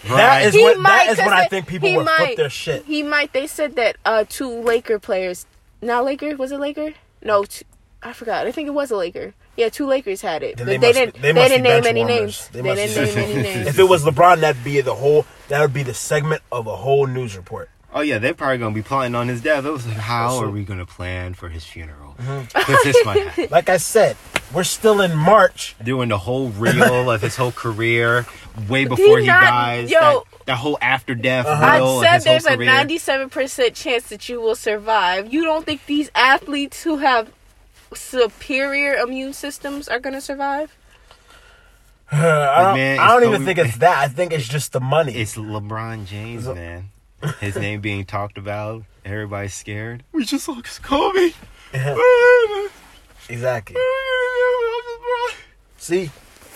That is He what might, that is 'cause when I think people he would flip their shit. He might. They said that uh two Laker players. Not Laker. Was it Laker? No, two, I forgot. I think it was a Laker. Yeah, two Lakers had it. Then They, they must didn't. they They, didn't name any warmers. names. They They, didn't name any names. If it was LeBron, that'd be the whole. That would be the segment of a whole news report. Oh yeah, they're probably gonna be plotting on his death. It was like, how are we gonna plan for his funeral? Mm-hmm. Because this might happen. Like I said, we're still in March. Doing the whole reel of his whole career, way before he, not- dies. yo. that, that whole after death Uh-huh. I reel of said his whole there's a career. 97% chance that you will survive. You don't think these athletes who have superior immune systems are going to survive? I don't, man, I don't even Kobe- think it's that. I think it's just the money. It's LeBron James, man. His name being talked about. Everybody's scared. We just look Kobe. exactly. See,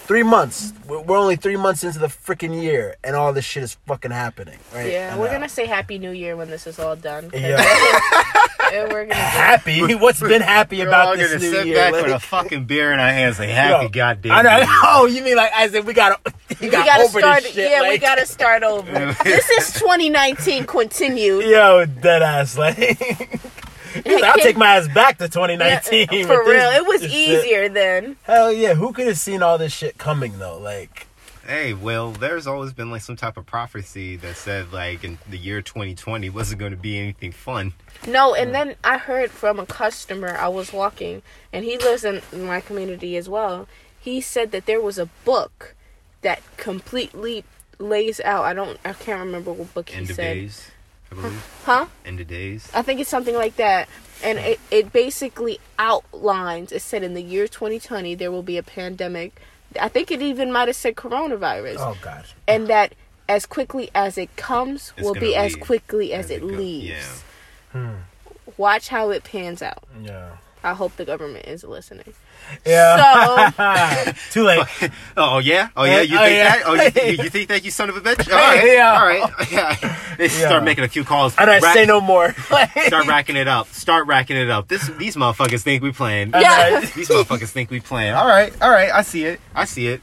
three months. We're we're only three months into the freaking year, and all this shit is fucking happening. Right? Yeah, And, we're going to say Happy New Year when this is all done. Yeah. and we're going to happy. What's been happy We're about all this gonna new sit year? back Like, with a fucking beer in our hands, like happy yo, goddamn. I know. Year. Oh, you mean like I said we got to we we got gotta over start. this shit? yeah, we gotta start over. this is 2019 continued. Yo, dead ass like. I'll take my ass back to 2019. Yeah, with for this- real, it was this shit. easier then. Hell yeah, who could have seen all this shit coming though? Like, Hey, well, there's always been like some type of prophecy that said like in the year 2020 wasn't going to be anything fun. No, and then I heard from a customer. I was walking, and he lives in my community as well. He said that there was a book that completely lays out. I don't. I can't remember what book he End of said. days, I believe. Huh? End of days. I think it's something like that. And it, it basically outlines, it said in the year 2020 there will be a pandemic. I think it even might have said coronavirus. oh god. And that as quickly as it comes It's will gonna be as quickly as, as it, it leaves. yeah. Hmm. Watch how it pans out. Yeah. I hope the government is listening. Yeah. Too late. Oh yeah, oh yeah. You Oh, think yeah. that? Oh, you, you, you think that? You son of a bitch! All right, Yeah. all right. Yeah. They Yeah. start making a few calls. And I Rack- say no more. Start racking it up. Start racking it up. This these motherfuckers think we playing. Yeah. These motherfuckers think we playing. All right, all right. I see it. I see it.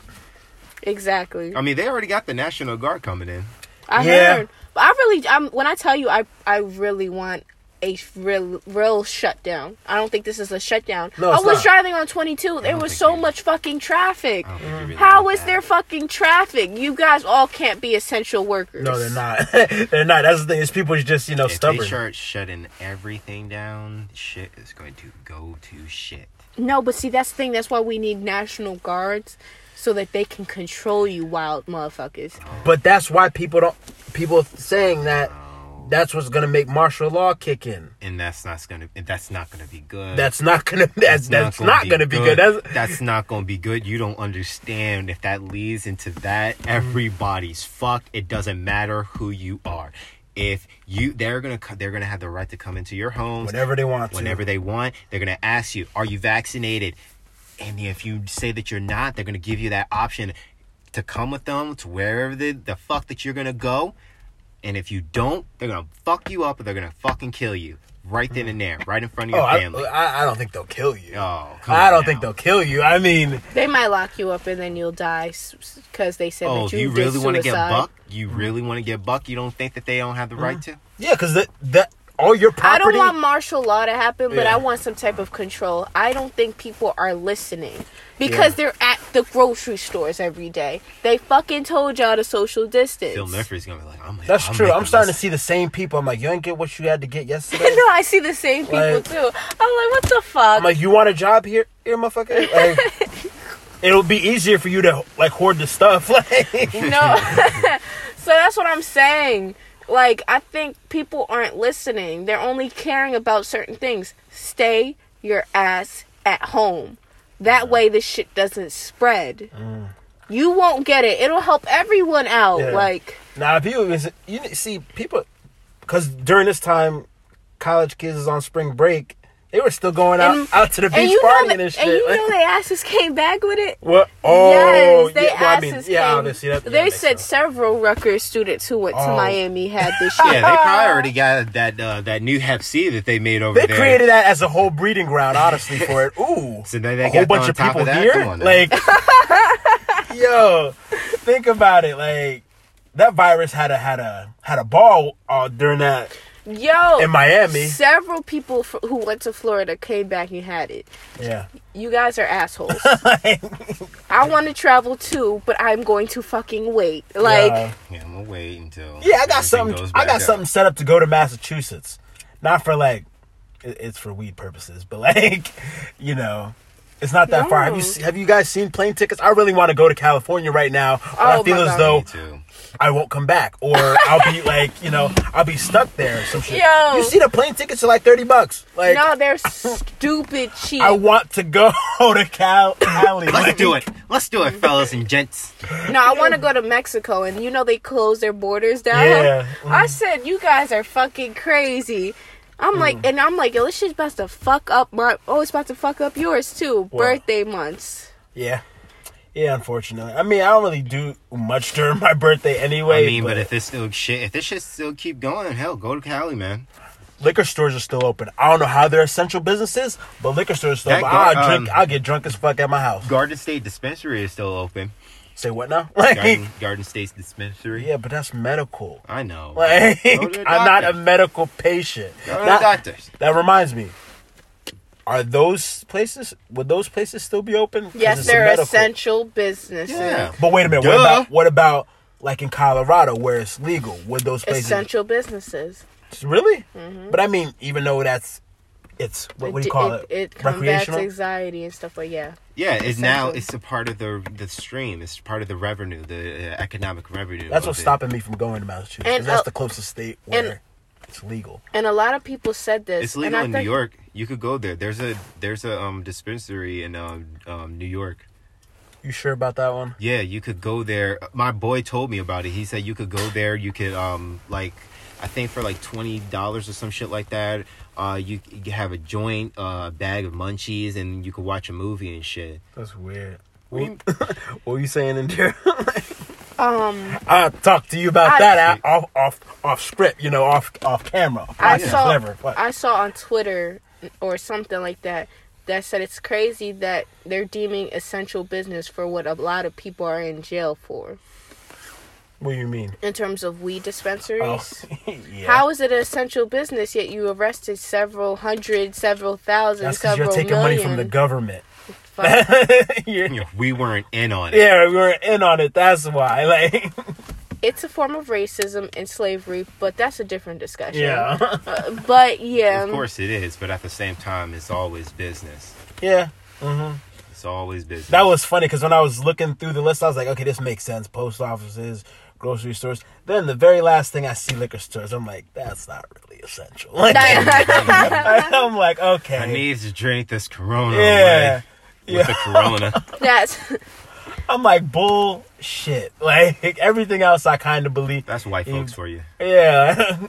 Exactly. I mean, they already got the National Guard coming in. I Yeah. heard. But I really, I'm, when I tell you, I, I really want a real, real shutdown. I don't think this is a shutdown. No, I was not. driving on 22. There was so you- much fucking traffic. I don't think you really How want is that. there fucking traffic? You guys all can't be essential workers. no, they're not. they're not. That's the thing. Is people is just you know If they start shutting everything down, shit is going to go to shit. No, but see, that's the thing. That's why we need national guards so that they can control you wild motherfuckers. Oh. But that's why people don't. People saying that Oh, that's what's gonna make martial law kick in. and that's not gonna. That's not gonna be good. That's not gonna. That's that's not gonna be good. That's That's not gonna be good. You don't understand. If that leads into that, everybody's fucked. It doesn't matter who you are. If you, they're gonna, they're gonna have the right to come into your homes whenever they want to. whenever they want. They're gonna ask you, "Are you vaccinated?" And if you say that you're not, they're gonna give you that option to come with them to wherever the the fuck that you're gonna go. And if you don't, they're gonna fuck you up, or they're gonna fucking kill you right then and there, right in front of Oh, your I, family. I, I don't think they'll kill you. oh, come I on don't think they'll kill you. I mean, They might lock you up and then you'll die because they said Oh, that if you, you really want to get suicide. buck? You really want to get buck? You don't think that they don't have the right mm-hmm. to? yeah, because that that all your property. I don't want martial law to happen, but Yeah. I want some type of control. I don't think people are listening because Yeah. they're at the grocery stores every day. They fucking told y'all to social distance. Phil Murphy's gonna be like, I'm. that's I'm true. I'm starting this- to see the same people. I'm like, you ain't get what you had to get yesterday. no, I see the same people Like- too. I'm like, what the fuck? I'm like, you want a job here, here, motherfucker? Like, it'll be easier for you to like hoard the stuff. Like, no. so that's what I'm saying. Like, I think people aren't listening. They're only caring about certain things. Stay your ass at home. That way the shit doesn't spread. Mm. You won't get it. It'll help everyone out. Yeah. Like, now, if you you see people, because during this time, college kids is on spring break. They were still going out And- out to the beach you know partying that, and shit. and you know they asses came back with it. what? Oh, yes, they yeah. Well, I mean, asses yeah, came. obviously that. they makes said sense. several Rutgers students who went to Oh. Miami had this shit. Yeah, they probably already got that uh, that new Hep C that they made over They there. They created that as a whole breeding ground, honestly, for it. Ooh, So then they a got a whole bunch on of top people of that? here. Come on. Like, yo, think about it. Like, that virus had a had a had a ball uh, during that Yo, in Miami. several people f- who went to Florida came back and had it. Yeah, You guys are assholes. I want to travel too, but I'm going to fucking wait. Like, yeah. Yeah, I'm gonna wait until. Yeah, I got something. I got up. something set up to go to Massachusetts, not for like, it- it's for weed purposes, but like, you know. It's not that far. Have you have you guys seen plane tickets? I really want to go to California right now, but I Oh feel my as God. though Me too. I won't come back, or I'll be like, you know, I'll be stuck there. Or some shit. Yo. You see the plane tickets are like thirty bucks. Like, no, they're stupid cheap. I want to go to Cal, Cali. Let's Like, do it. Let's do it, mm. fellas and gents. no, I want to go to Mexico, and you know they close their borders down. Yeah. Mm. I said you guys are fucking crazy. I'm mm. like, and I'm like, yo, this shit's about to fuck up my. Oh, it's about to fuck up yours too. What? Birthday months. Yeah, yeah. Unfortunately, I mean, I don't really do much during my birthday anyway. I mean, but if this still shit, if this shit still keep going, hell, go to Cali, man. liquor stores are still open. I don't know how they're essential businesses, but liquor stores are still That open. gar- I'll drink. um, I'll get drunk as fuck at my house. Garden State Dispensary is still open. Say what now? Like, Garden, Garden State Dispensary. yeah, but that's medical. I know. Like, Go to the I'm not a medical patient. Go to the doctors. that reminds me. Are those places? Would those places still be open? Yes, they're essential businesses. Yeah. But wait a minute. What about what about like in Colorado where it's legal? Would those places Essential businesses. really? But I mean, even though that's it's what, what do you call it? It, it combats Recreational. anxiety and stuff like yeah. Yeah, it's now it's a part of the the stream. It's part of the revenue, the uh, economic revenue. That's what's it. stopping me from going to Massachusetts. And, that's uh, the closest state and- where it's legal. And a lot of people said this. It's and legal I in New York. You could go there. There's a there's a um dispensary in um, um New York. You sure about that one? Yeah, you could go there. My boy told me about it. He said you could go there. You could um like, I think for like twenty dollars or some shit like that. Uh, you, you have a joint, uh, a bag of munchies, and you could watch a movie and shit. That's weird. What do you- What were you saying in there? Um, I'll talk to you about I- that out- off off off script, you know, off off camera. I saw. What? I saw on Twitter or something like that that said it's crazy that they're deeming essential business for what a lot of people are in jail for what do you mean? in terms of weed dispensaries. Oh, yeah. How is it an essential business yet you arrested several hundred, several thousand, That's several you're taking million? money from the government. Fuck. You're- know, we weren't in on it. yeah, we weren't in on it. That's why. Like, it's a form of racism and slavery, but that's a different discussion. yeah, Uh, but yeah, Of course it is, but at the same time, it's always business. yeah. hmm It's always business. That was funny because when I was looking through the list, I was like, okay, this makes sense. Post offices, grocery stores. Then the very last thing I see, liquor stores. I'm like, that's not really essential. Like, I'm like, okay, I need to drink this Corona yeah, away with the Corona. that's I'm like bullshit. Like everything else, I kind of believe. That's white folks for you. Yeah,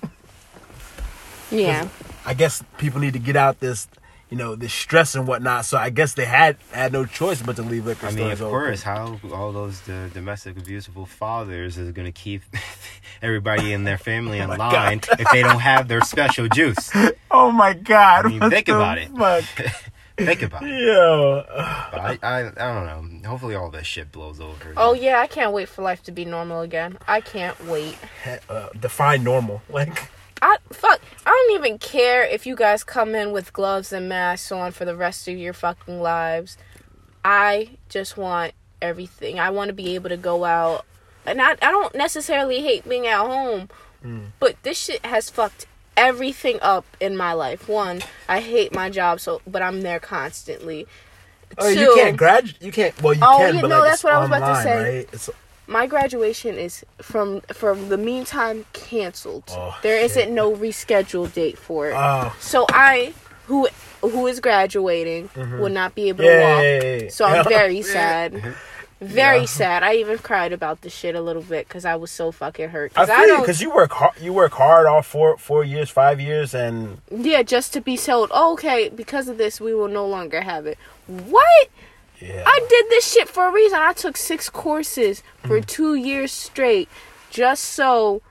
yeah. I guess people need to get out this, you know, this stress and whatnot. So I guess they had had no choice but to leave liquor I mean, of open. course, how all those the domestic abusable fathers is going to keep everybody in their family in oh my line if they don't have their special juice. Oh my god! I mean, think the about it. Fuck? Think about it. Yeah. But I, I, I don't know. Hopefully, all this shit blows over. Oh yeah, I can't wait for life to be normal again. I can't wait. Uh, define normal. Like, I fuck. I don't even care if you guys come in with gloves and masks on for the rest of your fucking lives. I just want everything. I want to be able to go out, and I I don't necessarily hate being at home, but this shit has fucked everything up in my life. One, I hate my job, so but I'm there constantly. oh, you can't graduate. You can't. Well, you Oh, can, yeah, but no, like that's it's what I was about to say. Right? It's, my graduation is from from the meantime canceled. Oh, there shit. not no rescheduled date for it. oh, so I who who is graduating mm-hmm. will not be able to yeah, walk. So I'm very sad. Mm-hmm. Very Yeah. sad. I even cried about the shit a little bit because I was so fucking hurt. I Because I, feel you because you work hard. You work hard all four four years, five years, and yeah, just to be told, oh, okay, because of this, we will no longer have it. What? yeah. I did this shit for a reason. I took six courses for Mm. two years straight, just so,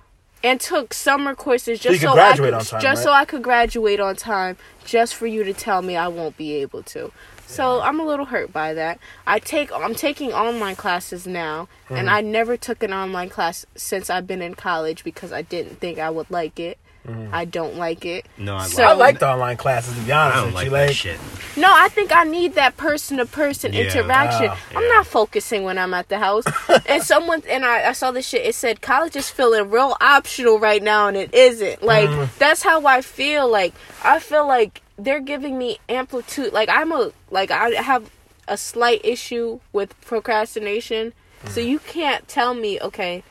and took summer courses you just so, graduate I could, on time, just right? so I could graduate on time, just for you to tell me I won't be able to. So I'm a little hurt by that. I take I'm taking online classes now, and Mm-hmm. I never took an online class since I've been in college because I didn't think I would like it. Mm-hmm. I don't like it. No, I So- I like. like the online classes. To be honest I don't with like you, that like, shit. No, I think I need that person to person Yeah. interaction. Ah, I'm yeah. not focusing when I'm at the house. and someone and I, I saw this shit. It said college is feeling real optional right now, and it isn't. Like Mm. that's how I feel. Like I feel like they're giving me amplitude. Like I'm a like I have a slight issue with procrastination. So Mm. you can't tell me, okay,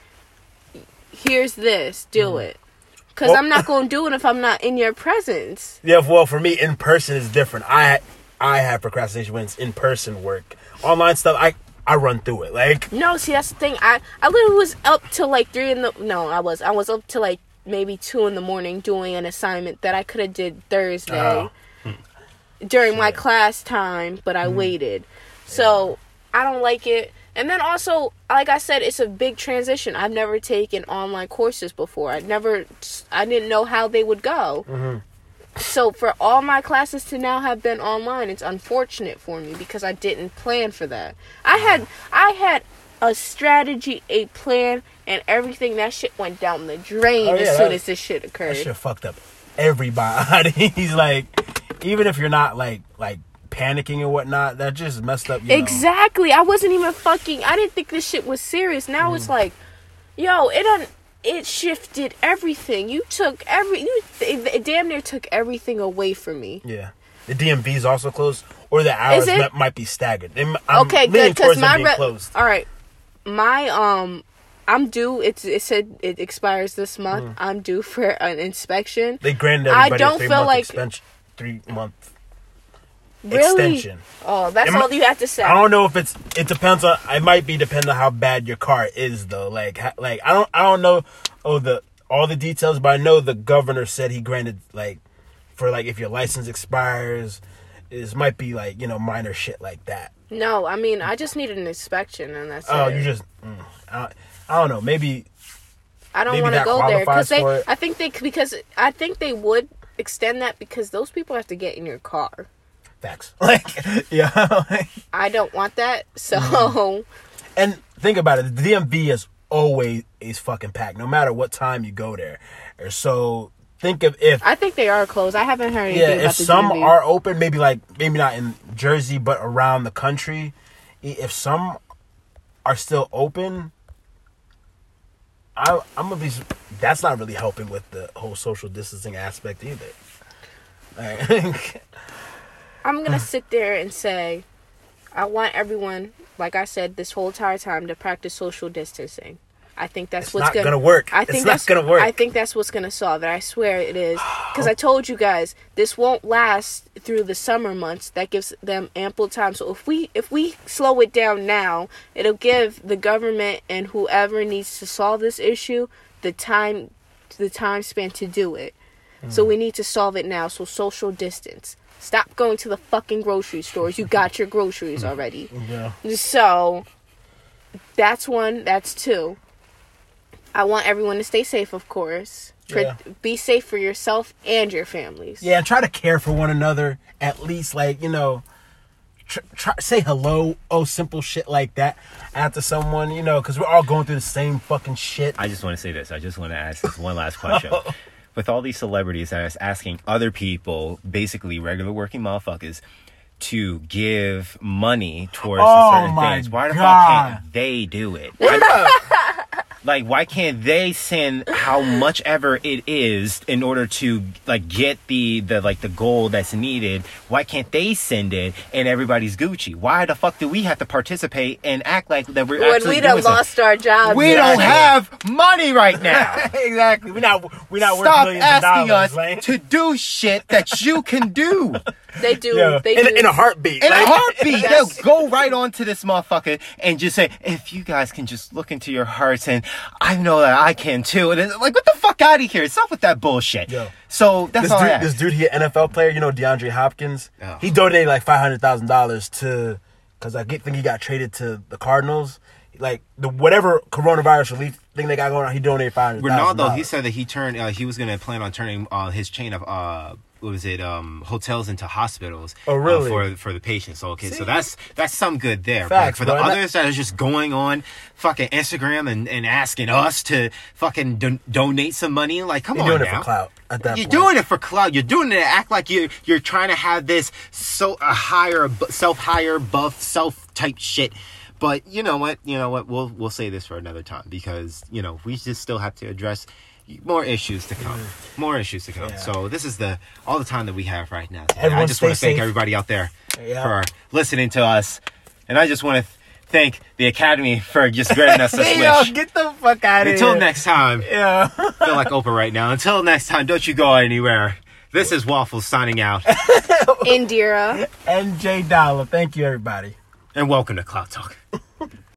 here's this, do it. Cause Mm. Well- I'm not gonna do it if I'm not in your presence. Yeah, well, for me, in person is different. I I have procrastination when it's in person work. Online stuff, I I run through it. Like, No, see that's the thing. I I literally was up till like three in the no, I was I was up till like maybe two in the morning doing an assignment that I could have did Thursday Oh. during my class time, but I hmm. waited. So I don't like it. And then also, like I said, it's a big transition. I've never taken online courses before. I never, I didn't know how they would go. Mm-hmm. So for all my classes to now have been online, it's unfortunate for me because I didn't plan for that. I had I had a strategy, a plan, and everything. That shit went down the drain Oh, as soon as this shit occurred. that shit fucked up everybody. He's like, even if you're not like like panicking and whatnot, that just messed up. You know. Exactly. I wasn't even fucking. I didn't think this shit was serious. Now Mm. it's like, yo, it done. It shifted everything. You took every. You it, it damn near took everything away from me. Yeah. The DMV is also closed, or the hours might, be staggered. I'm okay, good. Because my re- closed. all right, my um, I'm due. It's it said it expires this month. Mm. I'm due for an inspection. They granted I don't a three feel like-. Three month. Really? extension. Oh, that's Am I- all you have to say. I don't know if it's. It depends on. It might be depending on how bad your car is, though. Like, like I don't. I don't know. Oh, the all the details, but I know the governor said he granted like for like if your license expires, this might be like you know minor shit like that. No, I mean I just need an inspection and that's Oh, it. you just. Mm, I, don't know. Maybe I don't want to go there because they. it. I think they because I think they would extend that because those people have to get in your car. facts. Like, yeah. I don't want that. So Mm-hmm. and think about it. The DMV is always is fucking packed, no matter what time you go there. Or So think of if I think they are closed. I haven't heard anything yeah, if some DMV. are open, maybe like maybe not in Jersey, but around the country. If some are still open, I, I'm gonna be. That's not really helping with the whole social distancing aspect either. I'm gonna sit there and say, I want everyone, like I said this whole entire time, to practice social distancing. I think that's It's what's gonna, gonna work. I It's think not that's gonna work. I think that's what's gonna solve it. I swear it is. Because I told you guys this won't last through the summer months. That gives them ample time. So if we if we slow it down now, it'll give the government and whoever needs to solve this issue the time the time span to do it. Mm. So we need to solve it now. So social distance. Stop going to the fucking grocery stores. You got your groceries already. yeah. So that's one. That's two. I want everyone to stay safe, of course. Tr- Yeah. Be safe for yourself and your families. Yeah, and try to care for one another. At least, like you know, tr- try say hello. Oh, simple shit like that after someone. You know, because we're all going through the same fucking shit. I just want to say this. I just want to ask this one last question. With all these celebrities that is asking other people, basically regular working motherfuckers, to give money towards Oh certain my things, why the fuck can't they do it? Like, why can't they send how much ever it is in order to like get the the like the goal that's needed? Why can't they send it and everybody's Gucci? Why the fuck do we have to participate and act like that we're When we done something? lost our jobs. We and don't have money right now. exactly. We're not. We're not worth Stop millions asking of dollars. us to do shit that you can do. They do. yeah. They in, do. in a heartbeat. In a heartbeat, Yes. they'll go right on to this motherfucker and just say, if you guys can just look into your hearts and I know that I can too. And it's like, what the fuck out of here? Stop with that bullshit. Yo. So that's This all I dude, ask. this dude, he an NFL player. You know DeAndre Hopkins. Oh. He donated like five hundred thousand dollars to, because I get, think he got traded to the Cardinals. Like the whatever coronavirus relief thing they got going on, he donated five hundred thousand. Ronaldo, he said that he turned, uh, he was going to plan on turning uh, his chain of, uh, what was it, um, hotels into hospitals. Oh, uh, really? for for the patients. Okay, See? so that's that's some good there. Facts, but for the bro. And that- others that are just going on fucking Instagram and, and asking us to fucking don- donate some money, like, come You're on doing now. it for clout at that You're point. doing it for clout. You're doing it to act like you you're trying to have this so a higher self higher buff self type shit. But you know what? You know what? We'll we'll say this for another time because you know we just still have to address more issues to come. Mm. More issues to come. Yeah. So this is the all the time that we have right now. Everyone I just want to thank safe. everybody out there Yeah. for listening to us, and I just want to thank the Academy for just granting us this Yo, wish. get the fuck out of here. Until next time Yeah. feel like Oprah right now. Until next time, don't you go anywhere. This is Waffles signing out, Indira. NJ Dollar. Thank you, everybody. and welcome to Kloud Talk.